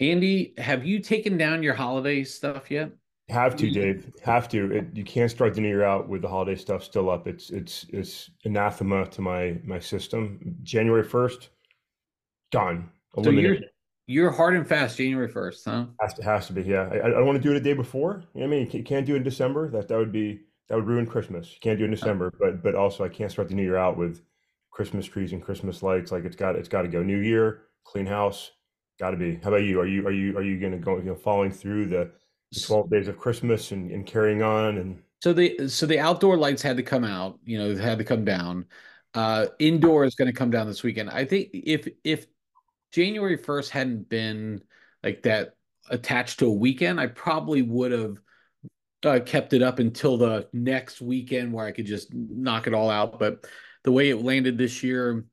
Andy, have you taken down your holiday stuff yet? Have to, mm-hmm. Dave. Have to. It, you can't start the new year out with the holiday stuff still up. It's it's it's anathema to my my system. January 1st, done. So you're you're hard and fast January 1st, huh? Has to has to be. Yeah. I, I don't want to do it a day before. You know what I mean? You can't, can't do it in December. That that would be that would ruin Christmas. You can't do it in December. But but also I can't start the new year out with Christmas trees and Christmas lights. Like it's got it's got to go. New year, clean house. Got to be. How about you? Are you are you are you going to go you know following through the the 12 days of Christmas and, and carrying on and So the so the outdoor lights had to come out, you know, they had to come down. Uh indoor is going to come down this weekend. I think if if January 1st hadn't been like that attached to a weekend, I probably would have uh, kept it up until the next weekend where I could just knock it all out. But the way it landed this year,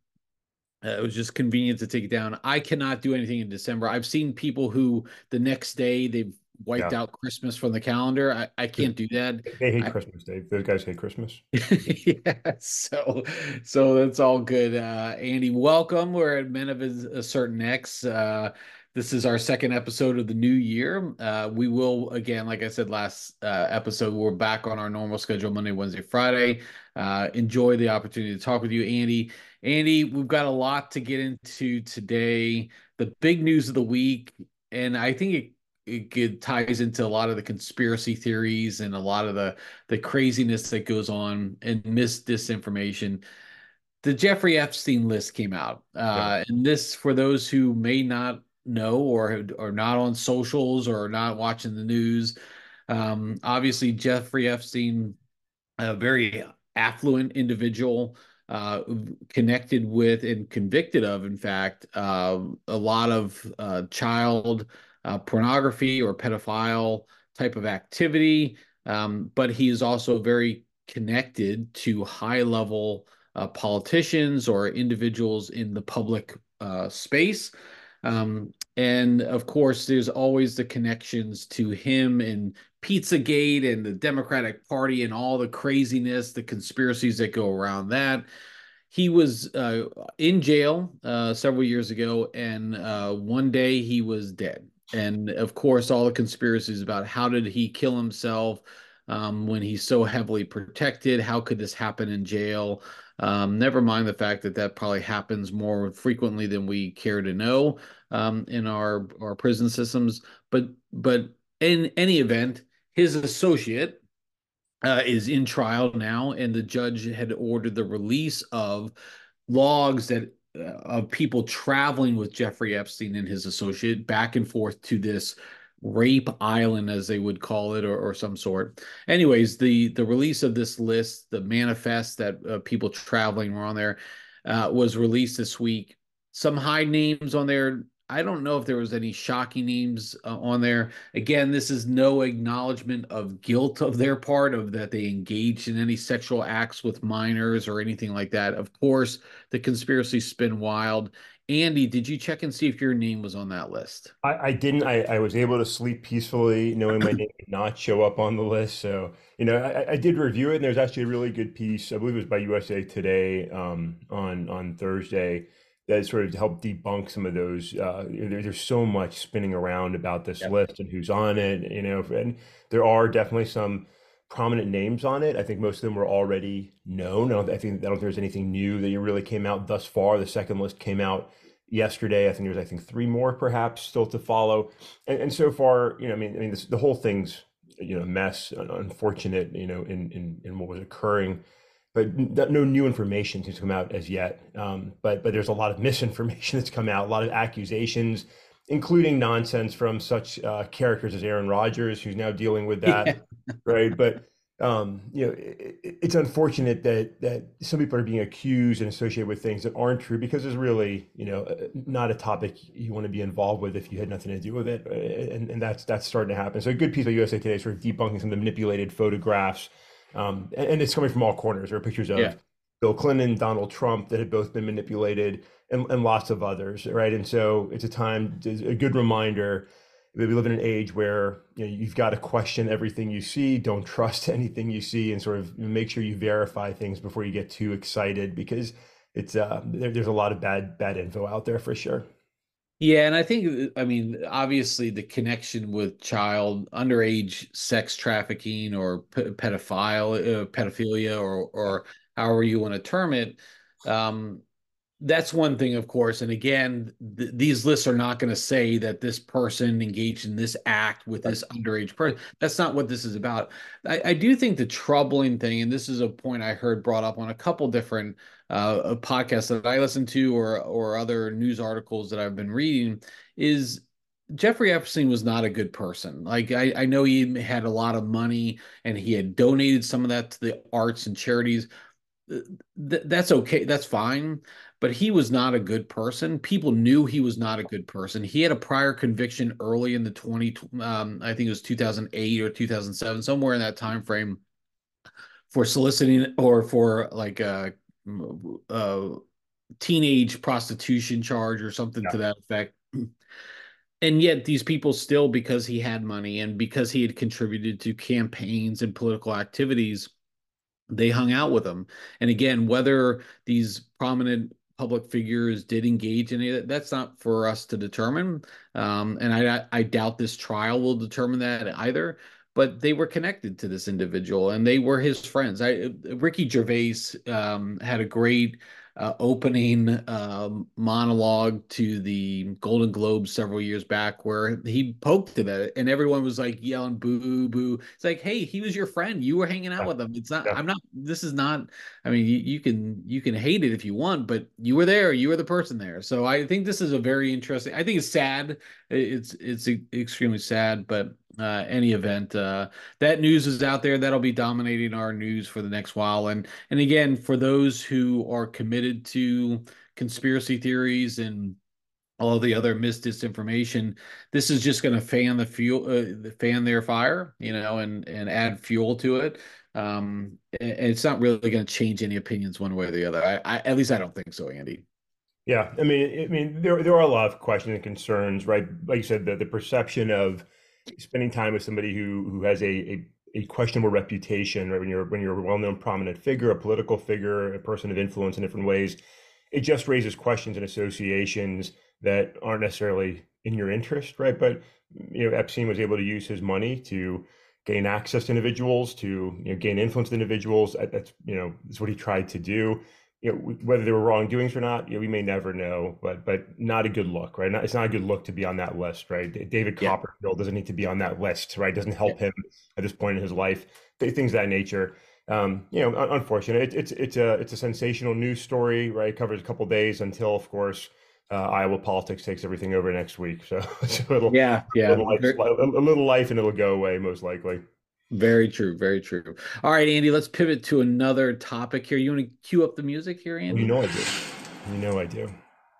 Uh, it was just convenient to take it down. I cannot do anything in December. I've seen people who the next day they've wiped yeah. out Christmas from the calendar. I, I can't do that. They hate I Christmas, Dave. Those guys hate Christmas. yeah, so so that's all good. Uh Andy, welcome. We're at Men of a, a Certain X. Uh this is our second episode of the new year. Uh we will again, like I said last uh episode, we're back on our normal schedule Monday, Wednesday, Friday. Uh enjoy the opportunity to talk with you, Andy. Andy, we've got a lot to get into today. The big news of the week, and I think it it, ties into a lot of the conspiracy theories and a lot of the the craziness that goes on and mis disinformation. The Jeffrey Epstein list came out, Yeah. uh, and this for those who may not know or are not on socials or not watching the news. Um, obviously, Jeffrey Epstein a very affluent individual uh, connected with and convicted of, in fact, uh, a lot of uh, child uh, pornography or pedophile type of activity. Um, but he is also very connected to high level uh, politicians or individuals in the public uh, space. Um, and of course, there's always the connections to him and Pizzagate and the Democratic Party and all the craziness, the conspiracies that go around that. He was uh, in jail uh, several years ago, and uh, one day he was dead. And of course, all the conspiracies about how did he kill himself um, when he's so heavily protected? How could this happen in jail? Um, never mind the fact that that probably happens more frequently than we care to know um, in our our prison systems. But but in any event, his associate uh, is in trial now, and the judge had ordered the release of logs that uh, of people traveling with Jeffrey Epstein and his associate back and forth to this rape island, as they would call it, or, or some sort. Anyways, the the release of this list, the manifest that uh, people traveling were on there, uh, was released this week. Some high names on there. I don't know if there was any shocking names uh, on there. Again, this is no acknowledgement of guilt of their part of that they engaged in any sexual acts with minors or anything like that. Of course, the conspiracy spin wild. Andy, did you check and see if your name was on that list? I, I didn't. I, I was able to sleep peacefully knowing my name did not show up on the list. So, you know, I, I did review it, and there's actually a really good piece. I believe it was by USA Today um, on on Thursday that sort of helped debunk some of those. Uh, there, there's so much spinning around about this Yep. list and who's on it, you know, and there are definitely some prominent names on it. I think most of them were already known. I don't, I think I don't think there's anything new that really came out thus far. The second list came out yesterday. I think there's I think three more perhaps still to follow. And, and so far, you know, I mean, I mean, this, the whole thing's you know mess, unfortunate, you know, in in, in what was occurring. But no new information seems to come out as yet. Um, but but there's a lot of misinformation that's come out, a lot of accusations, including nonsense from such uh, characters as Aaron Rodgers, who's now dealing with Yeah. that, right? But um, you know, it, it's unfortunate that that some people are being accused and associated with things that aren't true because it's really, you know, uh, not a topic you want to be involved with if you had nothing to do with it, uh, and and that's that's starting to happen. So a good piece of USA Today sort of debunking some of the manipulated photographs, um, and, and it's coming from all corners. There are pictures Yeah. of Bill Clinton, Donald Trump that had both been manipulated, and, and lots of others, right? And so it's a time, a good reminder that we live in an age where you know, you've got to question everything you see. Don't trust anything you see, and sort of make sure you verify things before you get too excited because it's uh, there, there's a lot of bad bad info out there for sure. Yeah, and I think I mean obviously the connection with child underage sex trafficking or pedophile uh, pedophilia or or however you want to term it um, that's one thing, of course. And again, th- these lists are not going to say that this person engaged in this act with this underage person. That's not what this is about. I, I, do think the troubling thing, and this is a point I heard brought up on a couple different uh, podcasts that I listen to or or other news articles that I've been reading, is Jeffrey Epstein was not a good person. Like I, I know he had a lot of money and he had donated some of that to the arts and charities. Th- that's okay. That's fine but he was not a good person. People knew he was not a good person. He had a prior conviction early in the 20 um, I think it was 2008 or 2007 somewhere in that time frame for soliciting or for like a, a teenage prostitution charge or something yeah. to that effect. And yet these people still because he had money and because he had contributed to campaigns and political activities they hung out with him. And again, whether these prominent public figures did engage in it. That's not for us to determine, um, and I, I doubt this trial will determine that either. But they were connected to this individual, and they were his friends. I Ricky Gervais um, had a great uh, opening um, monologue to the Golden Globes several years back where he poked at it and everyone was like yelling boo boo. It's like, hey, he was your friend. You were hanging out with him. It's not, yeah. I'm not, this is not, I mean, you, you can, you can hate it if you want, but you were there. You were the person there. So I think this is a very interesting, I think it's sad. It's, it's extremely sad, but uh, any event. Uh, that news is out there. That'll be dominating our news for the next while. And and again, for those who are committed to conspiracy theories and all the other mis disinformation, this is just going to fan the fuel, uh, fan their fire, you know, and and add fuel to it. Um, and it's not really going to change any opinions one way or the other. I, I, at least I don't think so, Andy. Yeah, I mean, I mean, there there are a lot of questions and concerns, right? Like you said, the the perception of spending time with somebody who who has a, a, a questionable reputation, right? When you're when you're a well-known prominent figure, a political figure, a person of influence in different ways, it just raises questions and associations that aren't necessarily in your interest, right? But you know, Epstein was able to use his money to gain access to individuals, to you know, gain influence with individuals. That's you know, that's what he tried to do you know, whether there were wrongdoings or not, you know, we may never know, but but not a good look, right? Not, it's not a good look to be on that list, right? David yeah. Copperfield doesn't need to be on that list, right? Doesn't help yeah. him at this point in his life. Things of that nature. Um, you know, unfortunate. It, it's it's a it's a sensational news story, right? It covers a couple days until, of course, uh, Iowa politics takes everything over next week. So, so it'll yeah yeah a little, life, a little life and it'll go away most likely. Very true. Very true. All right, Andy, let's pivot to another topic here. You want to cue up the music here, Andy? You know I do. You know I do.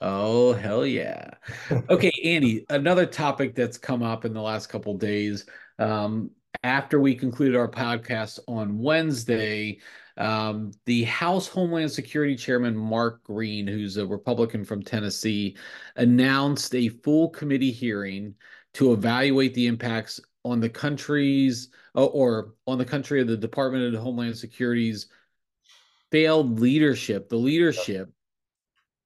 Oh, hell yeah. Okay, Andy, another topic that's come up in the last couple days. Um, after we concluded our podcast on Wednesday, um, the House Homeland Security Chairman Mark Green, who's a Republican from Tennessee, announced a full committee hearing to evaluate the impacts on the country's uh, or on the country of the Department of Homeland Security's failed leadership, the leadership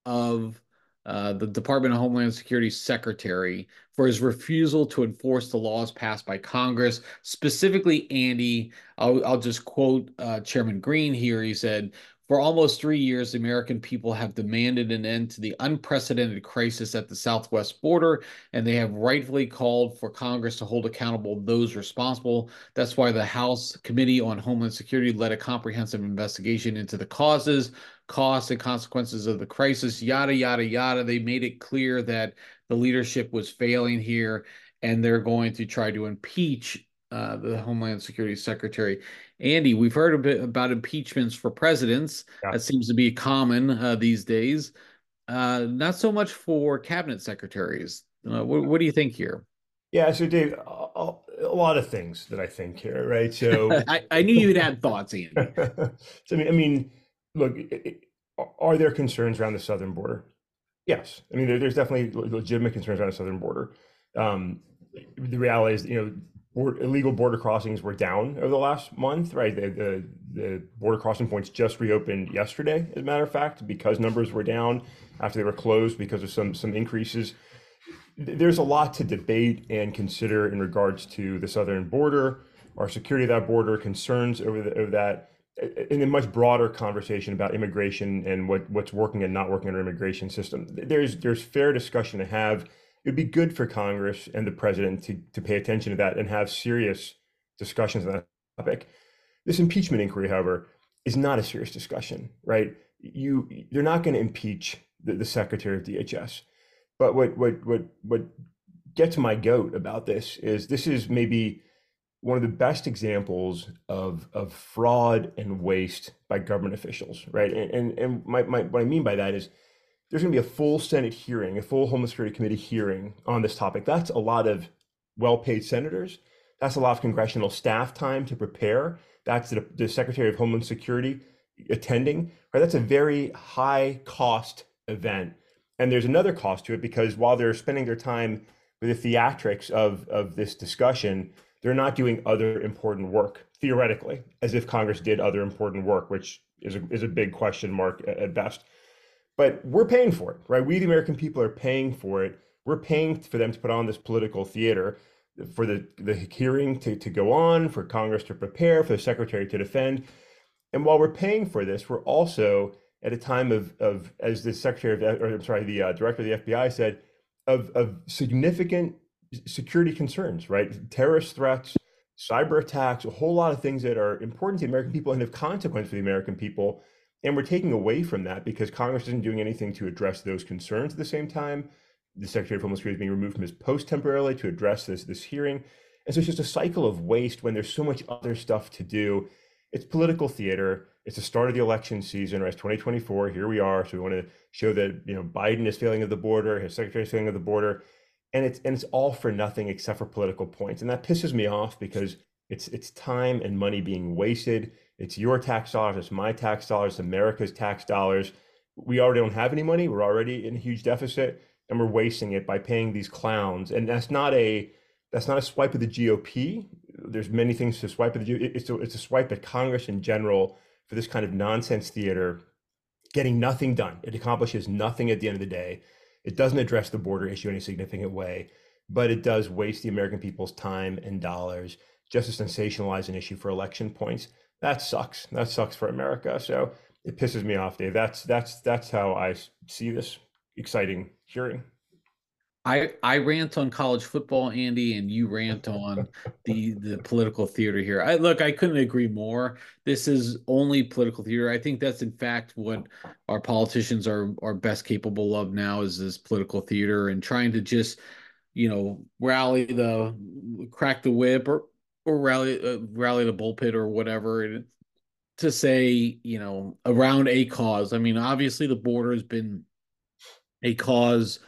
of uh, the Department of Homeland Security secretary for his refusal to enforce the laws passed by Congress. Specifically, Andy, I'll, I'll just quote uh, Chairman Green here. He said, for almost three years, the American people have demanded an end to the unprecedented crisis at the southwest border, and they have rightfully called for Congress to hold accountable those responsible. That's why the House Committee on Homeland Security led a comprehensive investigation into the causes, costs, and consequences of the crisis, yada, yada, yada. They made it clear that the leadership was failing here, and they're going to try to impeach uh, the Homeland Security Secretary. Andy, we've heard a bit about impeachments for presidents. Yeah. That seems to be common uh, these days. Uh, not so much for cabinet secretaries. Uh, what, what, do you think here? Yeah, so Dave, a, a lot of things that I think here, right? So I, I, knew you'd had thoughts, Andy. so I mean, I mean look, it, are there concerns around the southern border? Yes, I mean there, there's definitely legitimate concerns around the southern border. Um, the reality is, you know, illegal border crossings were down over the last month, right? The, the, the, border crossing points just reopened yesterday, as a matter of fact, because numbers were down after they were closed because of some some increases. there's a lot to debate and consider in regards to the southern border, our security of that border, concerns over, the, over that, in a much broader conversation about immigration and what, what's working and not working in our immigration system. There's there's fair discussion to have. It'd be good for Congress and the president to, to pay attention to that and have serious discussions on that topic. This impeachment inquiry, however, is not a serious discussion, right? You they're not going to impeach the, the secretary of DHS. But what what what what gets my goat about this is this is maybe one of the best examples of of fraud and waste by government officials, right? And and, and my, my what I mean by that is there's going to be a full Senate hearing, a full Homeland Security Committee hearing on this topic. That's a lot of well-paid senators. That's a lot of congressional staff time to prepare. That's the, the Secretary of Homeland Security attending. Right? That's a very high cost event. And there's another cost to it because while they're spending their time with the theatrics of, of this discussion, they're not doing other important work, theoretically, as if Congress did other important work, which is a, is a big question mark at best. But we're paying for it, right? We, the American people, are paying for it. We're paying for them to put on this political theater, for the, the hearing to, to go on, for Congress to prepare, for the secretary to defend. And while we're paying for this, we're also at a time of, of as the secretary of, or I'm sorry, the uh, director of the FBI said, of, of significant security concerns, right? Terrorist threats, cyber attacks, a whole lot of things that are important to the American people and have consequence for the American people. And we're taking away from that because Congress isn't doing anything to address those concerns at the same time. The Secretary of Homeland Security is being removed from his post temporarily to address this, this hearing. And so it's just a cycle of waste when there's so much other stuff to do. It's political theater it's the start of the election season, right? It's 2024. Here we are. So we want to show that you know Biden is failing at the border, his secretary is failing at the border, and it's and it's all for nothing except for political points, and that pisses me off because it's it's time and money being wasted. It's your tax dollars, it's my tax dollars, America's tax dollars. We already don't have any money. We're already in a huge deficit, and we're wasting it by paying these clowns. And that's not a that's not a swipe at the GOP. There's many things to swipe at the GOP. It's a, it's a swipe at Congress in general for this kind of nonsense theater, getting nothing done. It accomplishes nothing at the end of the day. It doesn't address the border issue in a significant way, but it does waste the American people's time and dollars just to sensationalize an issue for election points. That sucks. That sucks for America. So it pisses me off, Dave. That's that's that's how I see this exciting hearing. I I rant on college football, Andy, and you rant on the the political theater here. I look, I couldn't agree more. This is only political theater. I think that's in fact what our politicians are are best capable of now is this political theater and trying to just, you know, rally the crack the whip or or rally uh, rally the bullpit or whatever to say, you know, around a cause. I mean, obviously the border has been a cause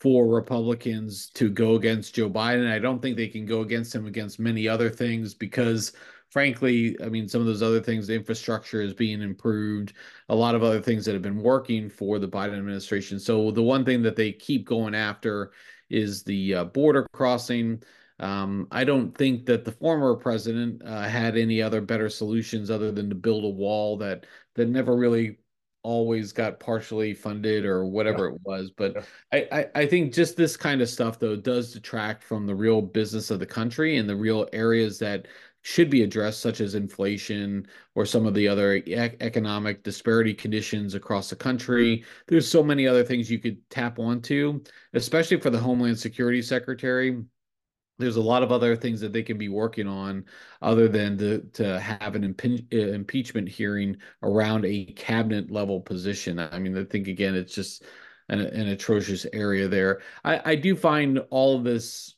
for Republicans to go against Joe Biden. I don't think they can go against him against many other things because frankly, I mean, some of those other things, the infrastructure is being improved, a lot of other things that have been working for the Biden administration. So the one thing that they keep going after is the uh, border crossing. Um, I don't think that the former president uh, had any other better solutions other than to build a wall that that never really always got partially funded or whatever yeah. it was. But yeah. I, I, I think just this kind of stuff though does detract from the real business of the country and the real areas that should be addressed, such as inflation or some of the other e- economic disparity conditions across the country. There's so many other things you could tap onto, especially for the Homeland Security Secretary there's a lot of other things that they can be working on other than to, to have an impe- uh, impeachment hearing around a cabinet level position. I mean, I think again, it's just an, an atrocious area there. I, I do find all of this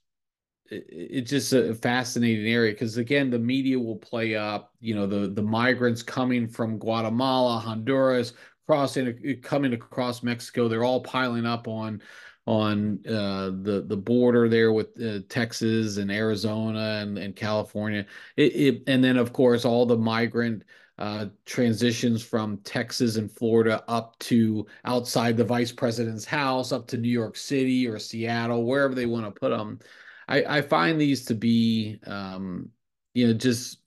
it's just a fascinating area because again the media will play up you know the the migrants coming from guatemala honduras crossing coming across mexico they're all piling up on on uh, the the border there with uh, Texas and Arizona and, and California. It, it, and then of course all the migrant uh, transitions from Texas and Florida up to outside the vice president's house, up to New York City or Seattle, wherever they want to put them. I, I find these to be, um, you know, just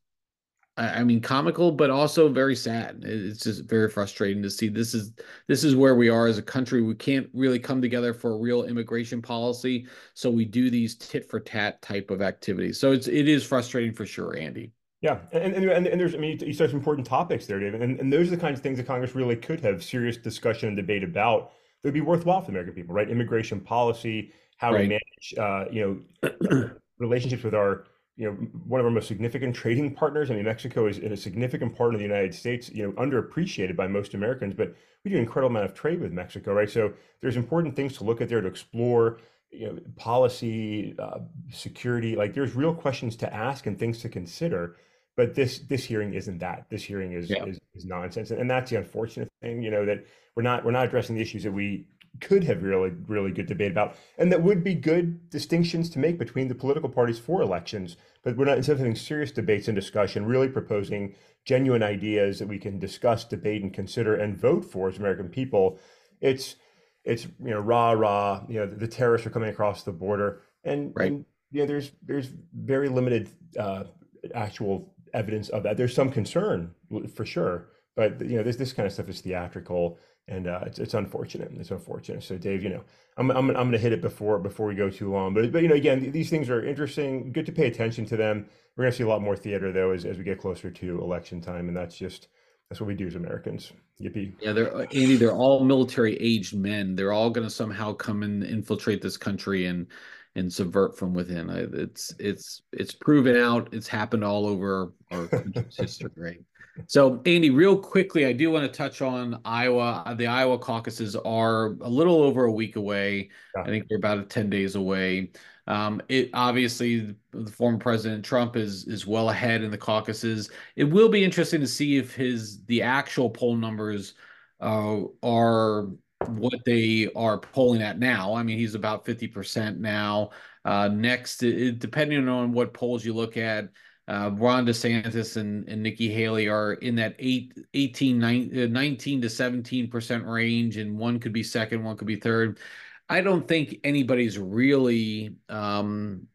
I mean, comical, but also very sad. It's just very frustrating to see. This is this is where we are as a country. We can't really come together for a real immigration policy, so we do these tit for tat type of activities. So it's it is frustrating for sure, Andy. Yeah, and and, and, and there's I mean you said some important topics there, David, and, and those are the kinds of things that Congress really could have serious discussion and debate about. That'd be worthwhile for the American people, right? Immigration policy, how right. we manage, uh, you know, relationships with our you know, one of our most significant trading partners. I mean, Mexico is a significant part of the United States, you know, underappreciated by most Americans, but we do an incredible amount of trade with Mexico, right? So there's important things to look at there to explore, you know, policy, uh, security, like there's real questions to ask and things to consider. But this this hearing isn't that. This hearing is, yeah. is, is nonsense, and that's the unfortunate thing. You know that we're not we're not addressing the issues that we could have really, really good debate about, and that would be good distinctions to make between the political parties for elections. But we're not instead of having serious debates and discussion, really proposing genuine ideas that we can discuss, debate, and consider and vote for as American people. It's it's you know rah rah. You know the, the terrorists are coming across the border, and, right. and you know there's there's very limited uh, actual evidence of that. There's some concern for sure, but you know this this kind of stuff is theatrical and uh, it's, it's unfortunate. It's unfortunate. So, Dave, you know, I'm I'm, I'm going to hit it before before we go too long. But but you know, again, these things are interesting. Good to pay attention to them. We're going to see a lot more theater though as as we get closer to election time, and that's just that's what we do as Americans. Yippee! Yeah, they're Andy. They're all military aged men. They're all going to somehow come and infiltrate this country and and subvert from within. It's it's it's proven out. It's happened all over our country's history, right? So, Andy, real quickly, I do want to touch on Iowa. The Iowa caucuses are a little over a week away. Yeah. I think they're about 10 days away. Um, it obviously the former President Trump is is well ahead in the caucuses. It will be interesting to see if his the actual poll numbers uh, are what they are polling at now. I mean, he's about 50% now. Uh, next, it, depending on what polls you look at, uh, Ron DeSantis and, and Nikki Haley are in that eight, 18, 19, uh, 19 to 17% range, and one could be second, one could be third. I don't think anybody's really um,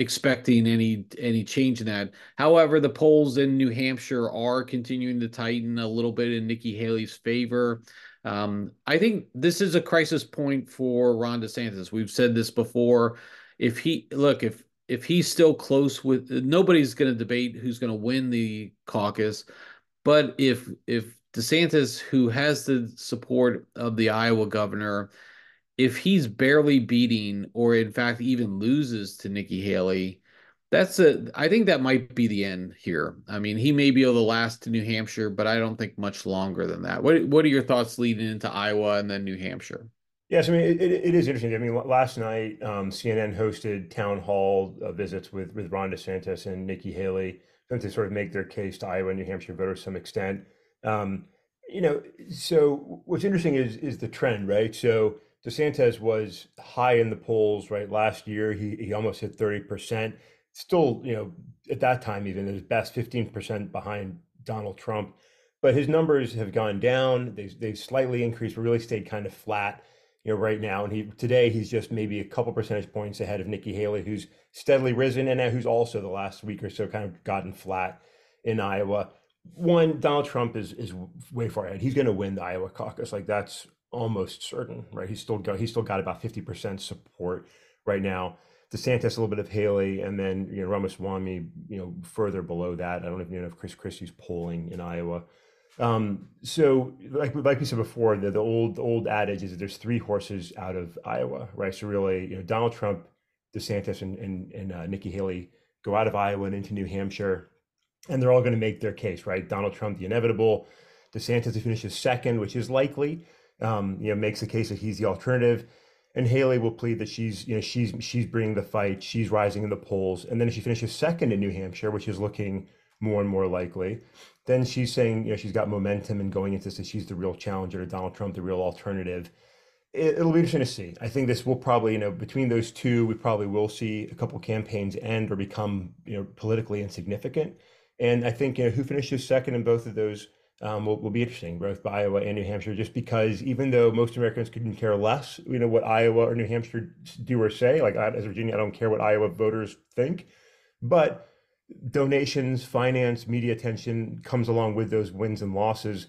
expecting any any change in that. However, the polls in New Hampshire are continuing to tighten a little bit in Nikki Haley's favor. Um, I think this is a crisis point for Ron DeSantis. We've said this before. If he look, if if he's still close with nobody's going to debate who's going to win the caucus, but if if DeSantis, who has the support of the Iowa governor, if he's barely beating or in fact even loses to Nikki Haley, that's a I think that might be the end here. I mean, he may be able to last to New Hampshire, but I don't think much longer than that. What what are your thoughts leading into Iowa and then New Hampshire? Yes, I mean it, it is interesting. I mean, last night um, CNN hosted town hall uh, visits with with Ron DeSantis and Nikki Haley to sort of make their case to Iowa and New Hampshire voters to some extent. Um, you know, so what's interesting is is the trend, right? So DeSantis was high in the polls, right? Last year, he he almost hit thirty percent. Still, you know, at that time, even his best fifteen percent behind Donald Trump. But his numbers have gone down. They they've slightly increased, but really stayed kind of flat you know, right now. And he today he's just maybe a couple percentage points ahead of Nikki Haley, who's steadily risen and who's also the last week or so kind of gotten flat in Iowa. One, Donald Trump is is way far ahead. He's going to win the Iowa caucus, like that's almost certain, right? He's still got he's still got about fifty percent support right now. DeSantis, a little bit of Haley, and then you know Ramaswamy, you know, further below that. I don't even know if Chris Christie's polling in Iowa. Um, so, like like we said before, the, the old old adage is that there's three horses out of Iowa, right? So really, you know, Donald Trump, DeSantis, and and, and uh, Nikki Haley go out of Iowa and into New Hampshire, and they're all going to make their case, right? Donald Trump, the inevitable. DeSantis to finish second, which is likely. Um, you know, makes the case that he's the alternative. And Haley will plead that she's, you know, she's she's bringing the fight, she's rising in the polls, and then if she finishes second in New Hampshire, which is looking more and more likely. Then she's saying, you know, she's got momentum and going into this, she's the real challenger to Donald Trump, the real alternative. It, will be interesting to see. I think this will probably, you know, between those two, we probably will see a couple campaigns end or become, you know, politically insignificant. And I think, you know, who finishes second in both of those um, will, will be interesting, both Iowa and New Hampshire, just because even though most Americans couldn't care less, you know, what Iowa or New Hampshire do or say, like as Virginia, I don't care what Iowa voters think, but donations, finance, media attention comes along with those wins and losses.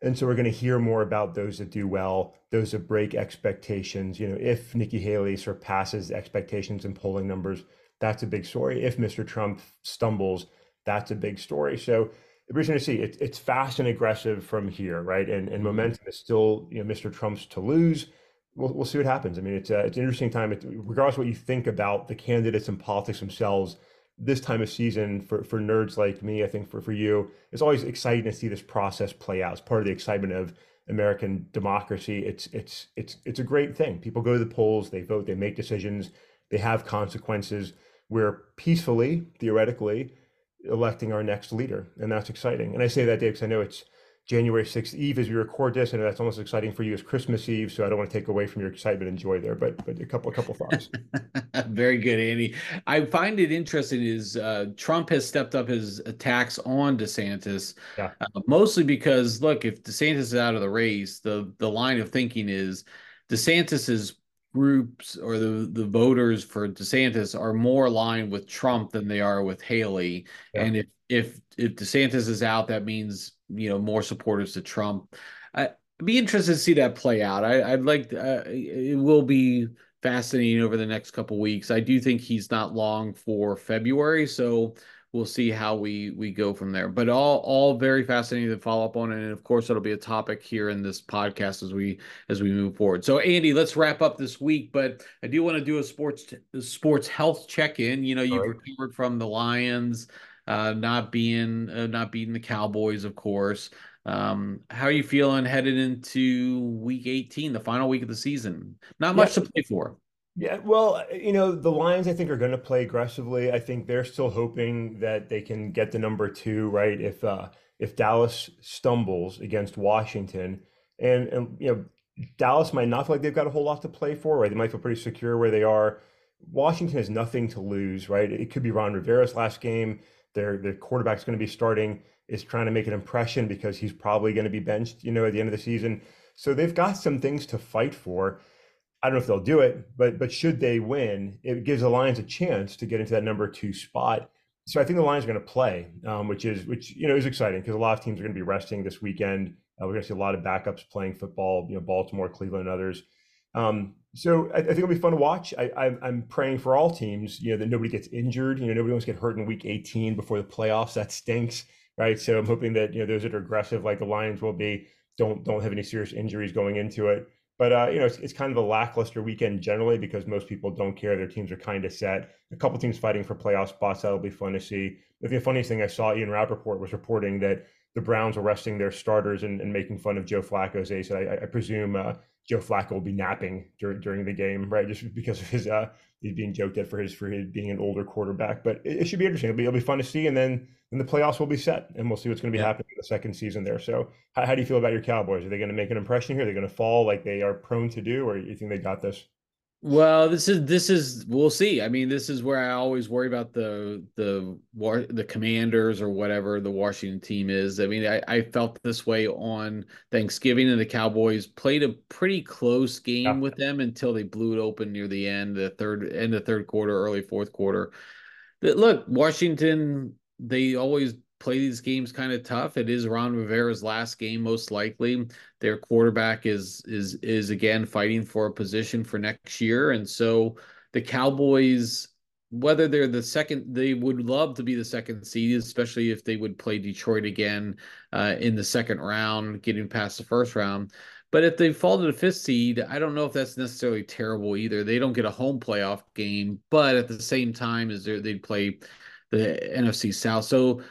And so we're going to hear more about those that do well, those that break expectations. You know, if Nikki Haley surpasses expectations in polling numbers, that's a big story. If Mr. Trump stumbles, that's a big story. So we're going to see. It, it's fast and aggressive from here, right? And and mm-hmm. momentum is still, you know, Mr. Trump's to lose. We'll, we'll see what happens. I mean, it's it's an interesting time. It, regardless of what you think about the candidates and politics themselves, this time of season for, for nerds like me, I think for, for you, it's always exciting to see this process play out. It's part of the excitement of American democracy. It's it's it's it's a great thing. People go to the polls, they vote, they make decisions, they have consequences. We're peacefully, theoretically, electing our next leader, and that's exciting. And I say that, Dave, because I know it's January 6th Eve as we record this. Know that's almost exciting for you as Christmas Eve, so I don't want to take away from your excitement and joy there, but but a couple a couple thoughts. Very good, Andy. I find it interesting is uh, Trump has stepped up his attacks on DeSantis, yeah. uh, mostly because look, if DeSantis is out of the race, the the line of thinking is DeSantis's groups or the the voters for DeSantis are more aligned with Trump than they are with Haley, yeah. and if if if DeSantis is out, that means you know more supporters to Trump. I, would be interested to see that play out. I, would like uh, it will be fascinating over the next couple weeks. I do think he's not long for February, so we'll see how we we go from there. But all all very fascinating to follow up on, and of course it'll be a topic here in this podcast as we as we move forward. So Andy, let's wrap up this week. But I do want to do a sports sports health check in. You know, you've right. recovered from the Lions uh, not being uh, not beating the Cowboys, of course. Um, how are you feeling headed into Week 18, the final week of the season? Not much yeah. to play for. Yeah, well, you know, the Lions, I think, are going to play aggressively. I think they're still hoping that they can get the number two, right? If uh, if Dallas stumbles against Washington, and and you know, Dallas might not feel like they've got a whole lot to play for, right? They might feel pretty secure where they are. Washington has nothing to lose, right? It could be Ron Rivera's last game. Their their quarterback's going to be starting is trying to make an impression because he's probably going to be benched, you know, at the end of the season. So they've got some things to fight for. I don't know if they'll do it, but but should they win, it gives the Lions a chance to get into that number two spot. So I think the Lions are going to play, um, which is which you know is exciting because a lot of teams are going to be resting this weekend. Uh, we're going to see a lot of backups playing football. You know, Baltimore, Cleveland, and others. Um, so I, I, think it'll be fun to watch. I, am praying for all teams, you know, that nobody gets injured. You know, nobody wants to get hurt in week 18 before the playoffs. That stinks, right? So I'm hoping that you know those that are aggressive, like the Lions will be, don't don't have any serious injuries going into it. But uh, you know, it's, it's kind of a lackluster weekend generally because most people don't care. Their teams are kind of set. A couple teams fighting for playoff spots. That'll be fun to see. Think the funniest thing I saw, Ian Rapoport was reporting that the Browns were resting their starters and, and making fun of Joe Flacco's ace. I, I presume uh, Joe Flacco will be napping during during the game, right? Just because of his uh, he's being joked at for his for his being an older quarterback. But it, it should be interesting. It'll be, it'll be fun to see, and then then the playoffs will be set, and we'll see what's going to be yeah. happening in the second season there. So, how, how do you feel about your Cowboys? Are they going to make an impression here? Are they going to fall like they are prone to do, or you think they got this? Well, this is this is we'll see. I mean, this is where I always worry about the the the commanders or whatever the Washington team is. I mean, I, I felt this way on Thanksgiving and the Cowboys played a pretty close game yeah. with them until they blew it open near the end, the third end of third quarter, early fourth quarter. But look, Washington, they always play these games kind of tough. It is Ron Rivera's last game, most likely. Their quarterback is is is again fighting for a position for next year, and so the Cowboys, whether they're the second, they would love to be the second seed, especially if they would play Detroit again uh, in the second round, getting past the first round. But if they fall to the fifth seed, I don't know if that's necessarily terrible either. They don't get a home playoff game, but at the same time, is there they'd play the NFC South. So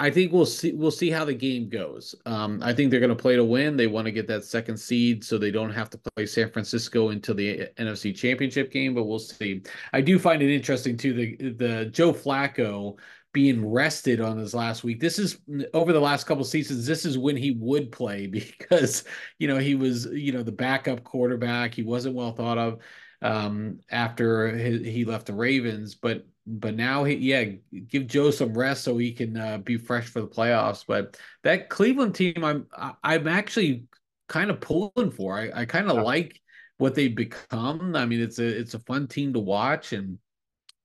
I think we'll see we'll see how the game goes. Um, I think they're going to play to win. They want to get that second seed so they don't have to play San Francisco until the NFC Championship game. But we'll see. I do find it interesting too the the Joe Flacco being rested on his last week. This is over the last couple seasons. This is when he would play because you know he was you know the backup quarterback. He wasn't well thought of um, after he, he left the Ravens, but but now he yeah give Joe some rest so he can uh, be fresh for the playoffs. But that Cleveland team, I'm I'm actually kind of pulling for. I, I kind of yeah. like what they've become. I mean, it's a it's a fun team to watch, and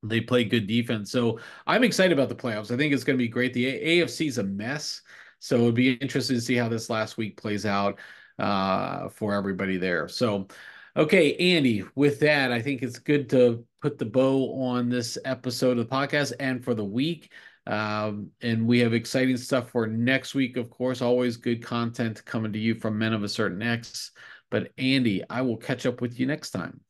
they play good defense. So I'm excited about the playoffs. I think it's going to be great. The AFC is a mess. So it'd be interesting to see how this last week plays out uh, for everybody there. So, okay, Andy, with that, I think it's good to put the bow on this episode of the podcast and for the week. Um, and we have exciting stuff for next week, of course. Always good content coming to you from Men of a Certain X. But Andy, I will catch up with you next time.